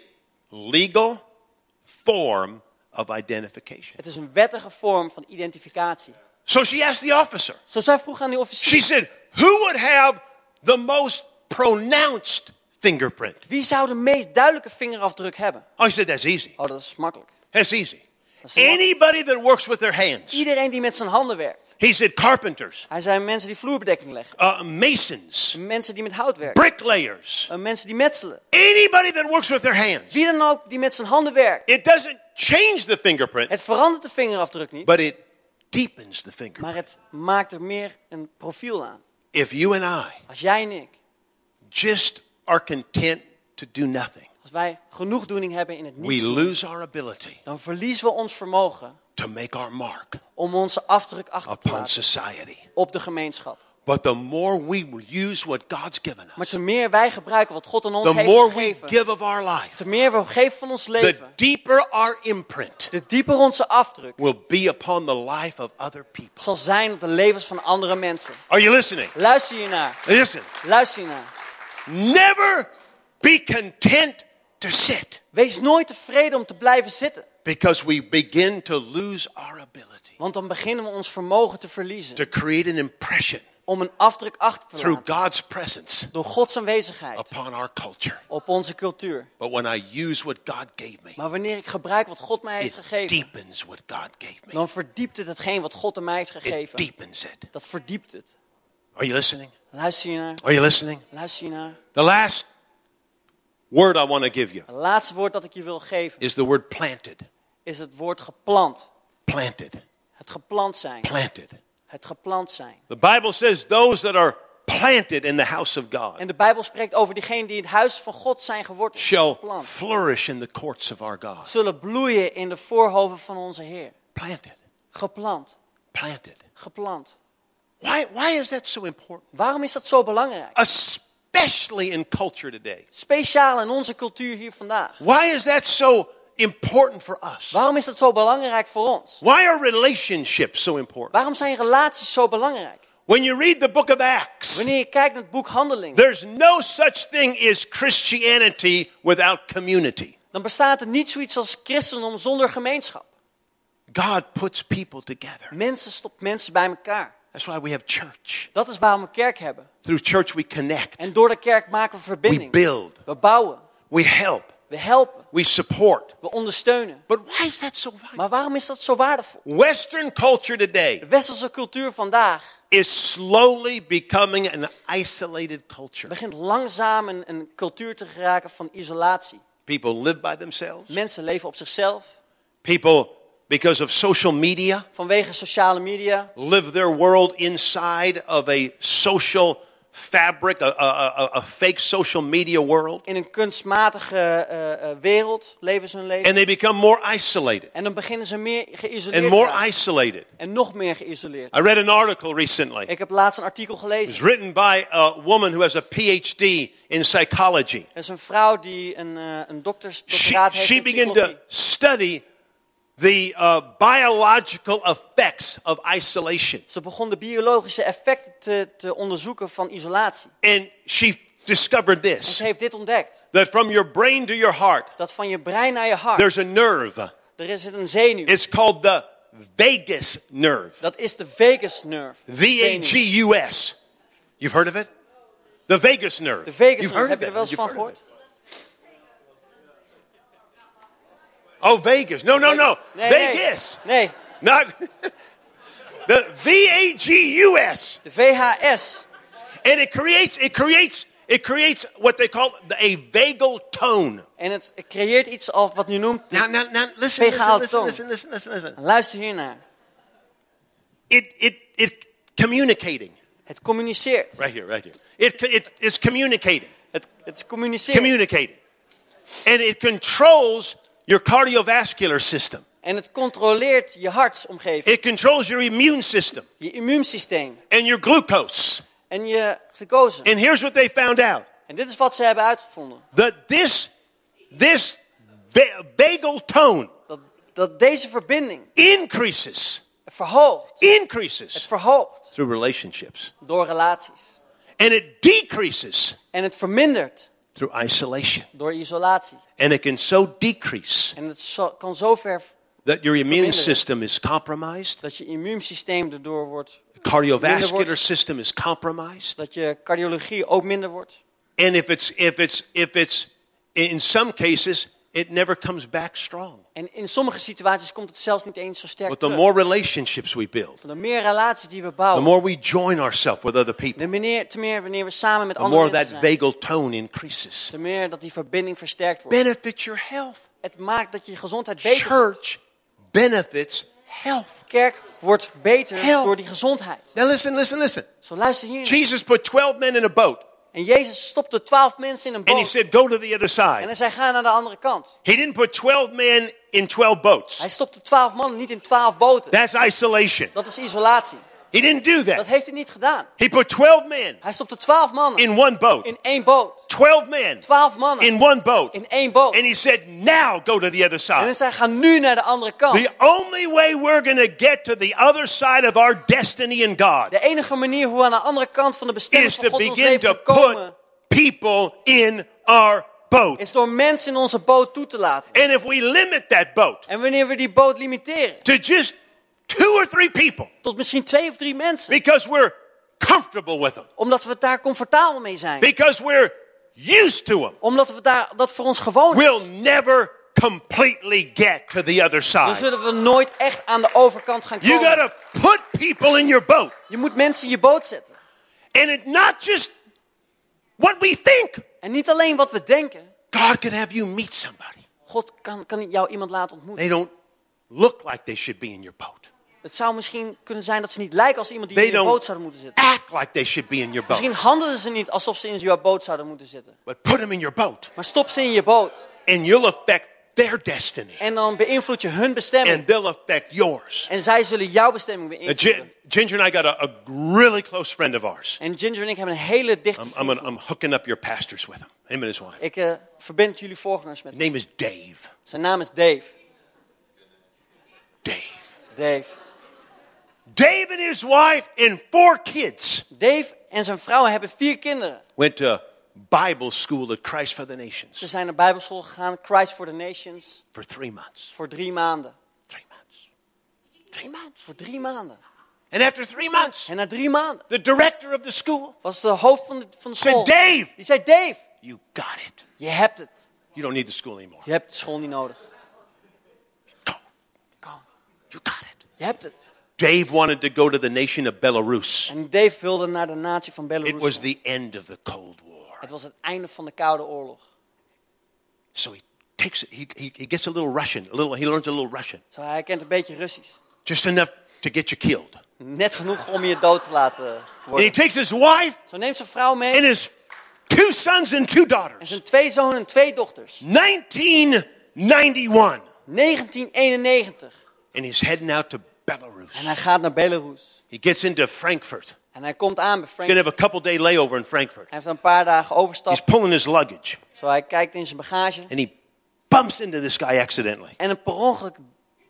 legal form of identification. Het is een wettige vorm van identificatie. So she asked the officer, Zo zij vroeg aan die she officier, said, Who would have the most pronounced fingerprint? wie zou de meest duidelijke vingerafdruk hebben? Oh, he said, That's easy. Oh, dat is makkelijk. That's easy. is Anybody that works with their hands. Iedereen die met zijn handen werkt. He said, Carpenters, Hij zei mensen die vloerbedekking leggen. uh, masons, Mensen die met hout werken. bricklayers, Eh, Mensen die metselen. anybody that works with their hands. Wie dan ook die met zijn handen werkt. It doesn't change the fingerprint, Het verandert de vingerafdruk niet. but it deepens the fingerprint. Maar het maakt er meer een profiel aan. If you and I Als jij en ik, just are content to do nothing, als wij genoegdoening hebben in het we niets, doen, lose our ability dan verliezen we ons vermogen to make our mark om onze afdruk achter te upon laten society. op de gemeenschap. But the more we use what God's given Maar us, te meer wij gebruiken wat God aan ons the heeft more we gegeven, give of our life, te meer we geven van ons the leven, deeper our imprint de dieper onze afdruk will be upon the life of other people. zal zijn op de levens van andere mensen. Are you listening? Luister hiernaar. Listen. Luister hiernaar. Never be content to sit Wees nooit tevreden om te blijven zitten. because we begin to lose our ability Want dan beginnen we ons vermogen te verliezen. to create an impression Om een afdruk achter te through laten. God's presence Door Gods aanwezigheid. upon our culture. Op onze cultuur. But when I use what God gave me, Maar wanneer ik gebruik wat God mij heeft it gegeven. deepens what God gave me. Dan verdiept het hetgeen wat God aan mij heeft It gegeven. deepens it. Dat verdiept het. Are you listening? Luister hiernaar. Are you listening? Luister hiernaar. The last word I want to give you Het laatste woord dat ik je wil geven. is the word planted. Is het woord geplant. Planted. Het geplant zijn. Planted. Het geplant zijn. The Bible says those that are planted in the house of God En de Bijbel spreekt over diegenen die in het huis van God zijn geworteld. shall Geplant. flourish in the courts of our God. Zullen bloeien in de voorhoven van onze Heer. Planted. Geplant. Planted. Geplant. Why, why is that so important? Waarom is dat zo belangrijk? Especially in culture today. Speciaal in onze cultuur hier vandaag. Why is that so important for us? Waarom is dat zo belangrijk voor ons? Why are relationships so important? Waarom zijn relaties zo belangrijk? When you read the book of Acts, Wanneer je kijkt naar het boek Handelingen, there's no such thing as Christianity without community. dan bestaat er niet zoiets als christendom zonder gemeenschap. God puts people together. Mensen stopt mensen bij elkaar. That's why we have church. Dat is waarom we kerk hebben. Through church, we connect, En door de kerk maken we we verbinding. build, We bouwen. we help, We helpen. we support. We ondersteunen. But why is that so? Maar waarom is dat zo waardevol? Western culture today De westerse cultuur vandaag is slowly becoming an isolated culture. begint langzaam een, een cultuur te geraken van isolatie. People live by themselves. Mensen leven op zichzelf. People, because of social media, Vanwege sociale media. live their world inside of a social fabric, a, a, a, fake social media world. In een kunstmatige eh, eh, wereld leven ze hun leven. And they become more isolated En dan beginnen ze meer geïsoleerd and more isolated. En nog meer geïsoleerd. I read an article recently. Ik heb laatst een artikel It's gelezen. written by a woman who has a PhD in psychology. Er is een vrouw die een, eh een dokters, She, doctoraat heeft she in began to psychologie. study the uh, biological effects of isolation. Ze begon de biologische effecten te, te onderzoeken van isolatie. And she discovered En this ze heeft dit ontdekt. that from your brain to your heart, Dat van je brein naar je hart, there's a nerve. er is een zenuw. It's called the vagus nerve. Dat is de vagus nerve. V A G U S. You've heard of it? The vagus nerve. De vagus You've nerve, heb je er wel eens van gehoord? Oh, Vegas. No, no, no. Nee, Vegas. Nee, Not the V A G U S. And it creates it creates it creates what they call a vagal tone. En het creëert iets als wat nu noemt. de- Now, now, now, listen, listen, listen, listen, listen, listen, listen. Luister hiernaar. It, it, it communicating. Het communiceert. Right here, right here. It, it is communicating, Het, het is communiceren. communicating. And it controls your cardiovascular system. en het controleert je hartsomgeving, It controls your immune system je immuunsysteem and your glucose. en je glucose. And here's what they found out. En dit is wat ze hebben uitgevonden. That this, this va- vagal tone Dat, dat deze verbinding increases, verhoogt. Het increases verhoogt through relationships. door relaties. And it decreases En het vermindert through isolation. door isolatie. And it can so decrease En het zo- kan zo ver that your immune system is compromised, dat je immuunsysteem erdoor wordt, cardiovascular wordt. system is compromised. dat je cardiologie ook minder wordt. And if it's if it's if it's in some cases it never comes back strong. En in sommige situaties komt het zelfs niet eens zo sterk But the terug. more relationships we build, De meer relaties die we the bouwen, more we join ourselves with other people, de meer, te meer wanneer we samen met the andere more mensen that zijn, vagal tone increases. te meer dat die verbinding versterkt wordt. Benefits your health. Het maakt dat je gezondheid beter. Church benefits health. Kerk wordt beter Health. door die gezondheid. Now listen, listen, listen. Zo luister hier. Jesus put 12 men in a boat En Jezus stopte twaalf mensen in een and he boot. said, Go to the other En side. hij zei, ga naar de andere kant. He didn't put 12 men in 12 boats. Hij stopte twaalf mannen niet in twaalf boten. That's isolation. Dat is isolatie. He didn't do Dat that. heeft hij niet gedaan. He put 12 men Hij stopte twaalf mannen in one boat. in één boot. 12 men Twaalf mannen in one boat. in één boot. And he said, Now go to the other En side. hij zei, ga nu naar de andere kant. The only way we're going to get to the other side of our destiny in God De enige manier hoe we aan de andere kant van de bestemming is van to God ons begin leven to komen, put people in our boat. is door mensen in onze boot toe te laten. And if we limit that boat En wanneer we die boot limiteren, to just two or three people tot misschien twee of drie mensen, because we're comfortable with them, omdat we daar comfortabel mee zijn, because we're used to them, omdat we daar, dat voor ons gewoon is, we'll never completely get to the other dan side. zullen we nooit echt aan de overkant gaan You komen. to put people in your boat. Je moet mensen in je boot zetten. And it not just what we think. En niet alleen wat we denken. God could have you meet somebody. God kan, kan jou iemand laten ontmoeten. They don't look like they should be in your boat. Het zou misschien kunnen zijn dat ze niet lijken als iemand die They in je boot zouden moeten zitten. act like they should be in your boat. Misschien handelen ze niet alsof ze in je boot zouden moeten zitten. But put them in your boat Maar stop ze in je boot. and you'll affect their destiny En dan beïnvloed je hun bestemming. and they'll affect yours. En zij zullen jouw bestemming Uh, beïnvloeden. Gin- Ginger and I got a, a really close friend of ours. En Ginger en ik hebben een hele dichte I'm, I'm, gonna- I'm hooking up your pastors with him, him and his wife. Ik eh, verbind jullie voorgangers met His name is Dave. Zijn naam is Dave. Dave. Dave. Dave and his wife and four kids Dave en zijn vrouw hebben vier kinderen. went to Bible school at Christ for the Nations Ze zijn naar bijbelschool gegaan, Christ for the Nations, for three months. voor drie maanden. Three months. Three months. Voor drie maanden. And after three months, En na drie maanden the director of the school was de hoofd van de, van de said, school. Dave, Die zei, Dave, you got it. je hebt het. You don't need the school anymore. Je hebt de school niet nodig. Go. Kom, You got it. je hebt het. Dave wanted to go to the nation of Belarus. En Dave wilde naar de natie van It Belarus. was the end of the Cold War. Het was het einde van de Koude Oorlog. So he takes he, he, he gets a little Russian, a little he learns a little Russian. Zo, hij kent een beetje Russisch. Just enough to get you killed. Net genoeg om je dood te laten And he worden. takes his wife Zo neemt zijn vrouw mee. and his two sons and two En daughters. zijn twee zonen en twee dochters. 1991. 1991. And he's heading out to Belarus. En hij gaat naar Belarus. He gets into Frankfurt. En hij komt aan bij He's Frank. going to have a couple day layover in Frankfurt. Hij heeft een paar dagen He's overstap. pulling his luggage Zo hij kijkt in zijn bagage. and he bumps into this guy accidentally. En een per ongeluk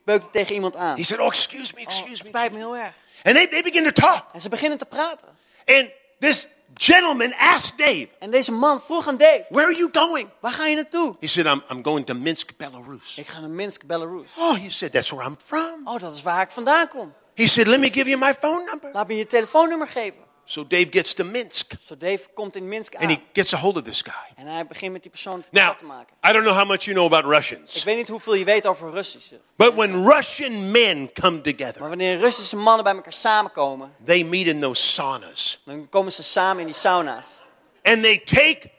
beukt hij tegen iemand aan. He said, Oh, excuse me, Oh, excuse het me. spijt me heel erg. And they, they begin to talk. En ze beginnen te praten. And this gentleman asked Dave, En deze man vroeg aan Dave. Where are you going? Waar ga je naartoe? He said, I'm, I'm going to Minsk, Belarus. Ik ga naar Minsk, Belarus. Oh, he said, That's where I'm from. Oh, dat is waar ik vandaan kom. He said, Let me give you my phone number. Laat me je telefoonnummer geven. So Dave gets to Minsk So Dave komt in Minsk and he gets a hold of this guy. En hij begint met die persoon Now, contact te maken. I don't know how much you know about Russians. Ik weet niet hoeveel je weet over Russische. Eh. but when Russian men come together, Maar wanneer Russische mannen bij elkaar samenkomen, they meet in those saunas dan komen ze samen in die sauna's. and they take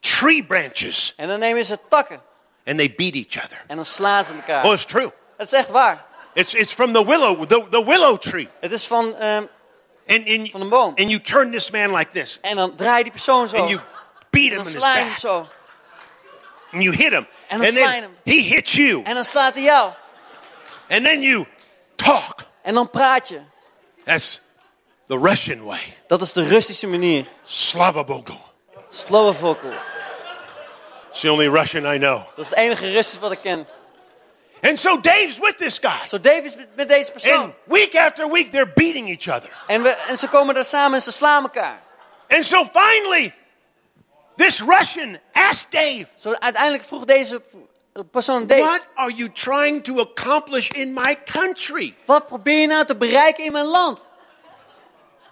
tree branches En dan nemen ze takken and they beat each other. en dan slaan ze elkaar. Oh, it's true. Het is echt waar. It's, it's from the willow, the, the willow tree. Het is van, ehm, And, and, van een boom. and you turn this man like this En dan draai je die persoon zo. and you beat him En dan sla je hem zo. and you hit him. En dan And sla je hem. he hits you. En dan slaat hij jou. And then you talk. En dan praat je. That's the Russian way. Dat is de Russische manier. Slava Bogu. Slowavokkel. It's the only Russian I know. Dat is het enige Russisch wat ik ken. And so Dave's with this guy. So Dave is met, met deze persoon. And week after week, they're beating each other. En, we, en ze komen daar samen en ze slaan elkaar. And so finally, this Russian asked Dave, Zo uiteindelijk vroeg deze persoon Dave. What are you trying to accomplish in my country? Wat probeer je nou te bereiken in mijn land?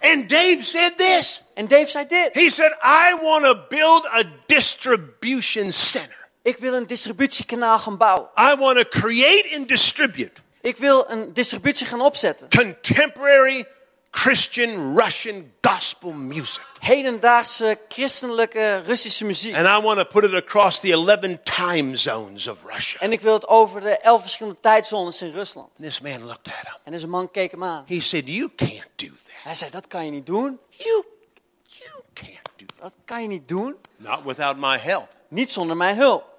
And Dave said this. And Dave said dit. He said, I want to build a distribution center. Ik wil een distributiekanaal gaan bouwen. I want to create and distribute Ik wil een distributie gaan opzetten. contemporary Christian Russian gospel music. Hedendaagse christelijke Russische muziek. And I want to put it across the 11 time zones of Russia. En ik wil het over de elf verschillende tijdzones in Rusland. This man looked at him. En deze man keek hem aan. He said, You can't do that. Hij zei, dat kan je niet doen. You, you can't do that. Dat kan je niet doen. Not without my help. Niet zonder mijn hulp.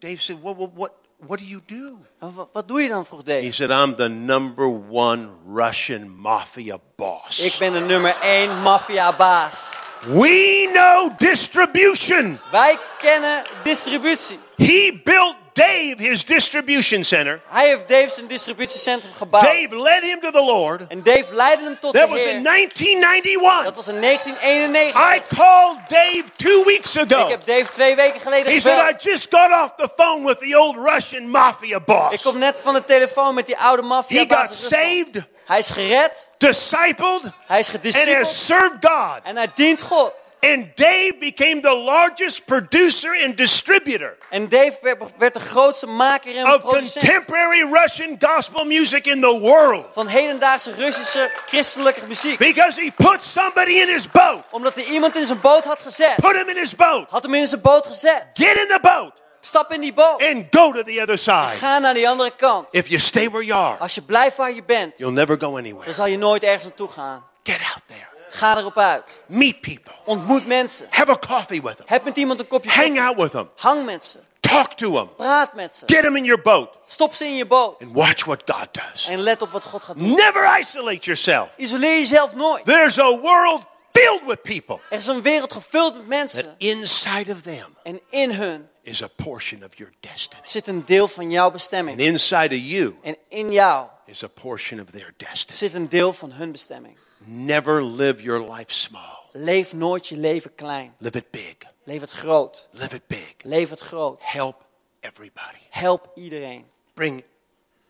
Dave said, What, what, what, what do you do? En wa- Wat doe je dan, vroeg He said, I'm the number one Russian mafia boss. Ik ben de nummer één maffiabaas. We know distribution. Wij kennen distributie. He built Dave his distribution center. Hij heeft Dave zijn distributiecentrum gebouwd. Dave led him to the Lord. En Dave leidde hem tot That de was in Heer. 1991. Dat was in 1991. I called Dave two weeks Ik ago. heb Dave twee weken geleden He said, I gebeld. just got off the phone with the old Russian mafia Ik boss. kom net van de telefoon met die oude He maffiabaas. got uit Rusland. saved, Hij is gered. discipled, Hij is and gediscipeld. has served God. En hij dient God. And Dave became the largest producer and distributor En Dave werd, werd de grootste maker en of producent contemporary Russian gospel music in the world van hedendaagse Russische christelijke muziek. because he put somebody in his boat. Omdat hij iemand in zijn boot had gezet. Put him in his boat. Had hem in zijn boot gezet. Get in the boat Stap in die boot. and go to the other side. Ga naar die andere kant. If you stay where you are, Als je blijft waar je bent, you'll never go anywhere. dan zal je nooit ergens naartoe gaan. Get out there. Ga erop uit. Meet people. Ontmoet mensen. Have a coffee with them. Heb met iemand een kopje Hang koffie. out with them. Hang met ze. Talk to them. Praat met ze. Get them in your boat Stop ze in je boot. and watch what God does. En let op wat God gaat doen. Never isolate yourself. Isoleer jezelf nooit. There's a world filled with people. Er is een wereld gevuld met That mensen. inside of them En in hun is a portion of your destiny. zit een deel van jouw And bestemming. inside of you En in jou is a portion of their destiny. zit een deel van hun bestemming. Never live your life small. Leef nooit je leven klein. Live it big. Leef het groot. Live it big. Leef het groot. Help everybody. Help iedereen. Bring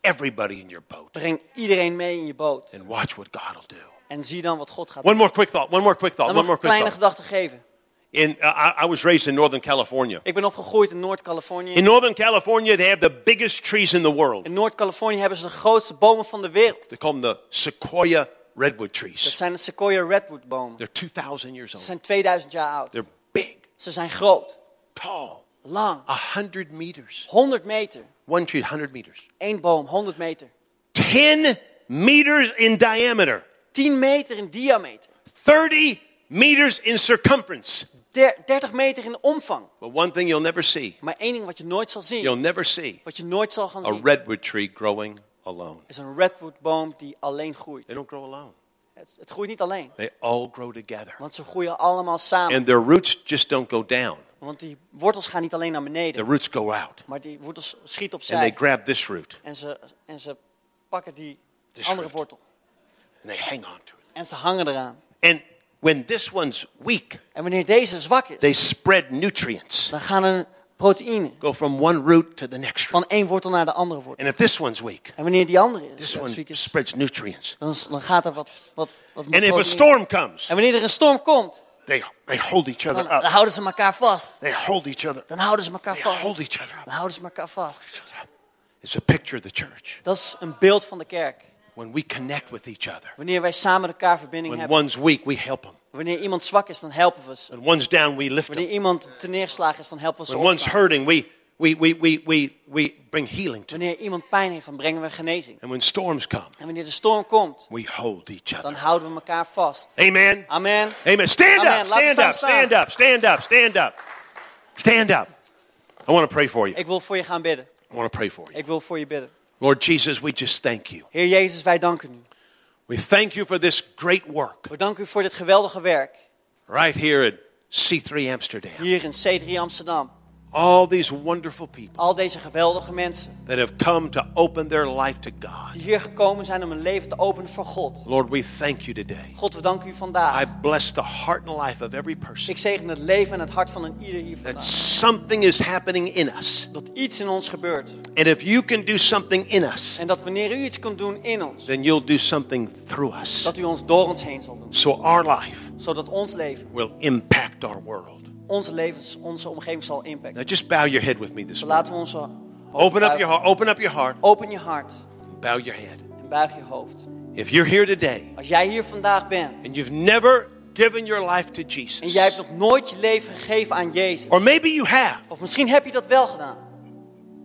everybody in your boat Breng iedereen mee in je boot. and watch what God will do. En zie dan wat God gaat doen. One more quick thought. One more quick thought. Dan One more een quick kleine thought. gedachte geven. In, uh, I, I was raised in Northern California. Ik ben opgegroeid in Noord-Californië. In Northern California, they have the biggest trees in the world. In Noord-Californië hebben ze de grootste bomen van de wereld. They call them the sequoia redwood Dat trees. zijn de Sequoia Redwood bomen. They're 2,000 years Ze old. zijn 2000 jaar oud. They're big, Ze zijn groot, tall, lang, 100 meters. 100 meter. One tree, 100 meters. Eén boom, 100 meter. 10 meters in diameter, 10 meter in diameter. 30 meters in circumference. Der- 30 meter in omvang. But one thing you'll never see, Maar één ding wat je nooit zal zien, you'll never see wat je nooit zal gaan a zien, redwood tree growing alone. is een redwoodboom die alleen groeit. They don't grow alone. Het, het groeit niet alleen, They all grow together. want ze groeien allemaal samen. And their roots just don't go down. Want die wortels gaan niet alleen naar The beneden, roots go out. maar die wortels schieten And they opzij. grab this root En ze, en ze pakken die This andere root. wortel. and they hang on to it. En ze hangen eraan. And when this one's weak, En wanneer deze zwak is, they spread nutrients. dan gaan er Proteïne. go from one root to the next root. Van één wortel naar de andere wortel. And if this one's weak, En wanneer die andere is, this one is spreads nutrients. dan, dan gaat er wat, wat, wat And if a storm comes, En wanneer er een storm komt, they, they hold each dan, other dan up. houden ze elkaar vast. They hold each other. Dan houden ze elkaar They vast. hold each other up. Dan houden ze elkaar vast. It's a picture of the church. Dat is een beeld van de kerk. When we connect with each other, Wanneer wij samen elkaar verbinding when hebben. one's weak, we help them. Wanneer iemand zwak is, dan helpen we ze. When one's down, we lift Wanneer iemand te neergeslagen is, dan helpen we ze When one's hurting, we, we, we, we, we, we bring healing to. Wanneer iemand pijn heeft, dan brengen we genezing. And when storms come, En wanneer de storm komt, we hold each dan other. houden we elkaar vast. Amen. Amen. Amen. Stand Amen. up, stand up, stand up, stand up, stand up. Stand up. I want to pray for you. Ik wil voor je gaan bidden. I want to pray for you. Ik wil voor je bidden. Lord Jesus, we just thank you. Heer Jezus, wij danken u. We thank you for this great work We danken u voor dit geweldige werk. right here at C3 Amsterdam. Hier in C3 Amsterdam. All these wonderful people Al deze geweldige mensen that have come to open their life to God. die hier gekomen zijn om hun leven te openen voor God. Lord, we thank you today. God, we danken u vandaag. I bless the heart and life of every person. Ik zegen het leven en het hart van een ieder hier That vandaag. something is happening in us. Dat iets in ons gebeurt. And if you can do something in us, En dat wanneer u iets kunt doen in ons, then you'll do something through us. dat u ons door ons heen zal doen. So our life Zodat ons leven, will impact our world. Onze levens, onze omgeving zal impacten. Now just bow your head with me this morning. laten we onze Open up your heart. Open up your heart. Open je hart Bow your head. en buig je hoofd. If you're here today Als jij hier vandaag bent and you've never given your life to en Jesus, jij hebt nog nooit je leven gegeven aan Jezus. or maybe you have, Of misschien heb je dat wel gedaan,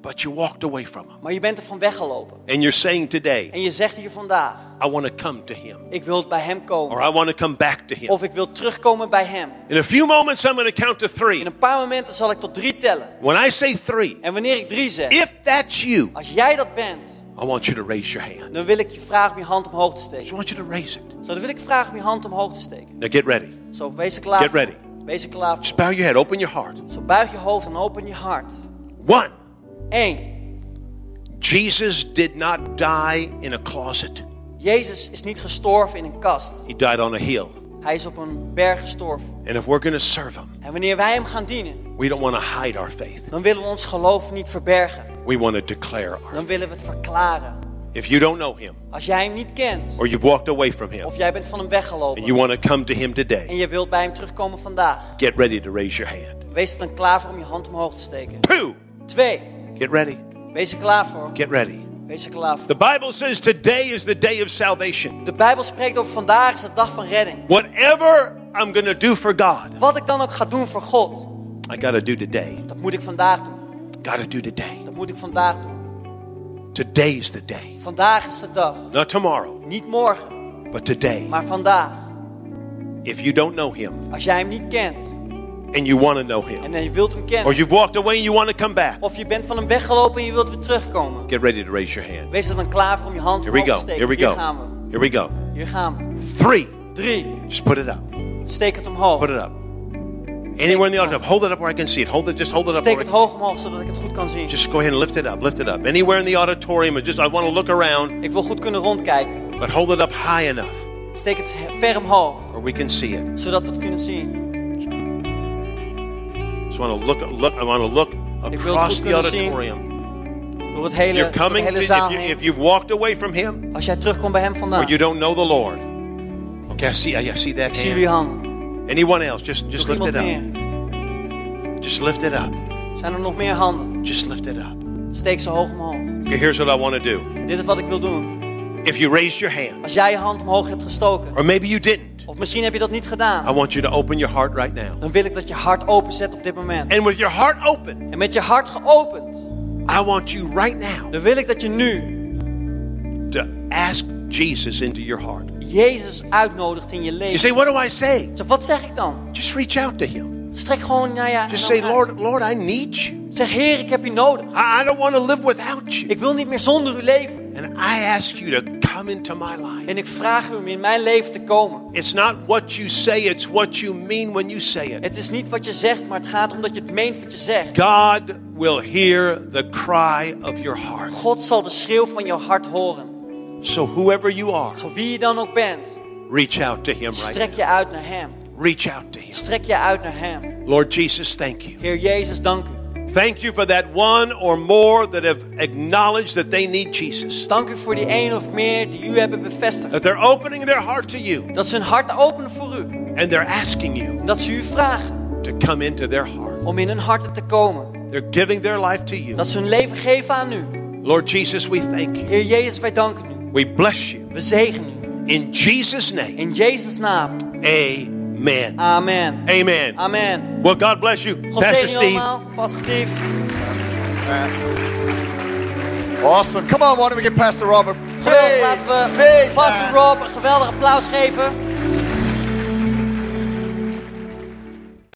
but you walked away from Him, maar je bent er van weggelopen. and you're saying today, En je zegt hier vandaag, I want to come to Him, ik wil bij Hem komen. or I want to come back to Him. Of ik wil terugkomen bij Hem. In a few moments, I'm going to count to In three. een paar momenten zal ik tot drie tellen. When I say three, En wanneer ik drie zeg, if that's you, als jij dat bent, I want you to raise your hand. dan wil ik je vragen om je hand omhoog te I steken. just want you to raise it. Zo, dan wil ik je vragen om je hand omhoog te steken. Now get ready. Zo, wees er klaar Get ready. Wees er klaar. Just bow your head. Open your heart. Zo, buig je hoofd en open je hart. One. Eén. Jesus did not die in a closet. Jezus is niet gestorven in een kast. He died on a hill. Hij is op een berg gestorven. And if we're going to serve him, En wanneer wij hem gaan dienen, we don't want to hide our faith. dan willen we ons geloof niet verbergen. We want to declare our Dan willen we het verklaren. If you don't know him Als jij hem niet kent, or you've walked away from him of jij bent van hem and weggelopen, you want to come to him en today, je wilt bij hem terugkomen vandaag, get ready to raise your hand. wees dan klaar voor om je hand omhoog te steken. Two. Twee, Get ready. wees er klaar voor. Get ready. Wees er klaar voor. The Bible says today is the day of salvation. De Bijbel spreekt over vandaag is de dag van redding. Whatever I'm going to do for God, Wat ik dan ook ga doen voor God, I got to do today. dat moet ik vandaag doen. Got to do today. Dat moet ik vandaag doen. Today's the day. Vandaag is de dag. Not tomorrow, Niet morgen, but today. maar vandaag. If you don't know him Als jij hem niet kent and you want to know him, en je wilt hem or kennen, you've walked away and you want to come back, of je bent van hem weggelopen en je wilt weer terugkomen, get ready to raise your hand. wees dan klaar voor om je hand Here we go. te steken. Here we Hier go. gaan we. Here we go. Hier gaan we. Three. Drie, Just put it up. steek het omhoog. Put it up. Anywhere in the auditorium, hold it up where I can see it. Hold it. Just hold it up. Steek het hoog omhoog zodat ik het goed kan zien. Just go ahead and lift it up. Lift it up. Anywhere in the auditorium, just I want to look around, Ik wil goed kunnen rondkijken. but hold it up high enough Steek het ver omhoog, where we can see it. zodat we het kunnen zien. Just want to look. Look. I want to look across the auditorium. Door het hele, You're coming to. If, you, if you've walked away from Him, Als jij terugkomt bij hem or you don't know the Lord. Okay, I see. I see that zie jullie hand. Anyone else? Just, just Nog lift it meer? up. Just lift it up. Zijn er nog meer handen? Just lift it up. Steek ze hoog omhoog. Okay, here's what I want to do. Dit is wat ik wil doen. If you raised your hand, Als jij je hand omhoog hebt gestoken, or maybe you didn't, of misschien heb je dat niet I gedaan, want you to open your heart right now. dan wil ik dat je hart openzet op dit moment. And with your heart open, En met je hart geopend, I want you right now dan wil ik dat je nu to ask Jesus into your heart. Jezus uitnodigt in je You leven. say, What do I say? Zeg, wat zeg ik dan? Just reach out to Him. Strek gewoon naar je Just say, uit. Lord, Lord, I need you. Zeg, Heer, ik heb u nodig. I, I don't want to live without you. Ik wil niet meer zonder u leven. And I ask you to come into my life. En ik vraag u om in mijn leven te komen. It's not what you say, it's what you mean when you say it. Het is niet wat je zegt, maar het gaat om dat je het meent wat je zegt. God will hear the cry of your heart. God zal de schreeuw van jouw hart horen. So, whoever you are, Zo wie je dan ook bent, reach out to Him right strek je uit naar Hem. Reach out to Him. Strek je uit naar Hem. Lord Jesus, thank you. Heer Jezus, dank u. Thank you for that one or more that have acknowledged that they need Jesus. Dank u voor die één of meer die u hebben bevestigd. That they're opening their heart to you Dat ze hun hart openen voor u. and they're asking you dat ze u vragen to come into their heart. om in hun harten te komen. They're giving their life to you. Dat ze hun leven geven aan u. Lord Jesus, we thank you. Heer Jezus, wij danken u. We bless you. We zegenen u. In Jesus' name, In Jezus' naam. amen. Amen. Amen. Amen. Well, God bless you, Pastor Steve. allemaal. Pastor Steve. Awesome. Come on, why don't we give Pastor Robert Geweldig, big, laten eh? we big Pastor hand. Rob een geweldig applaus geven.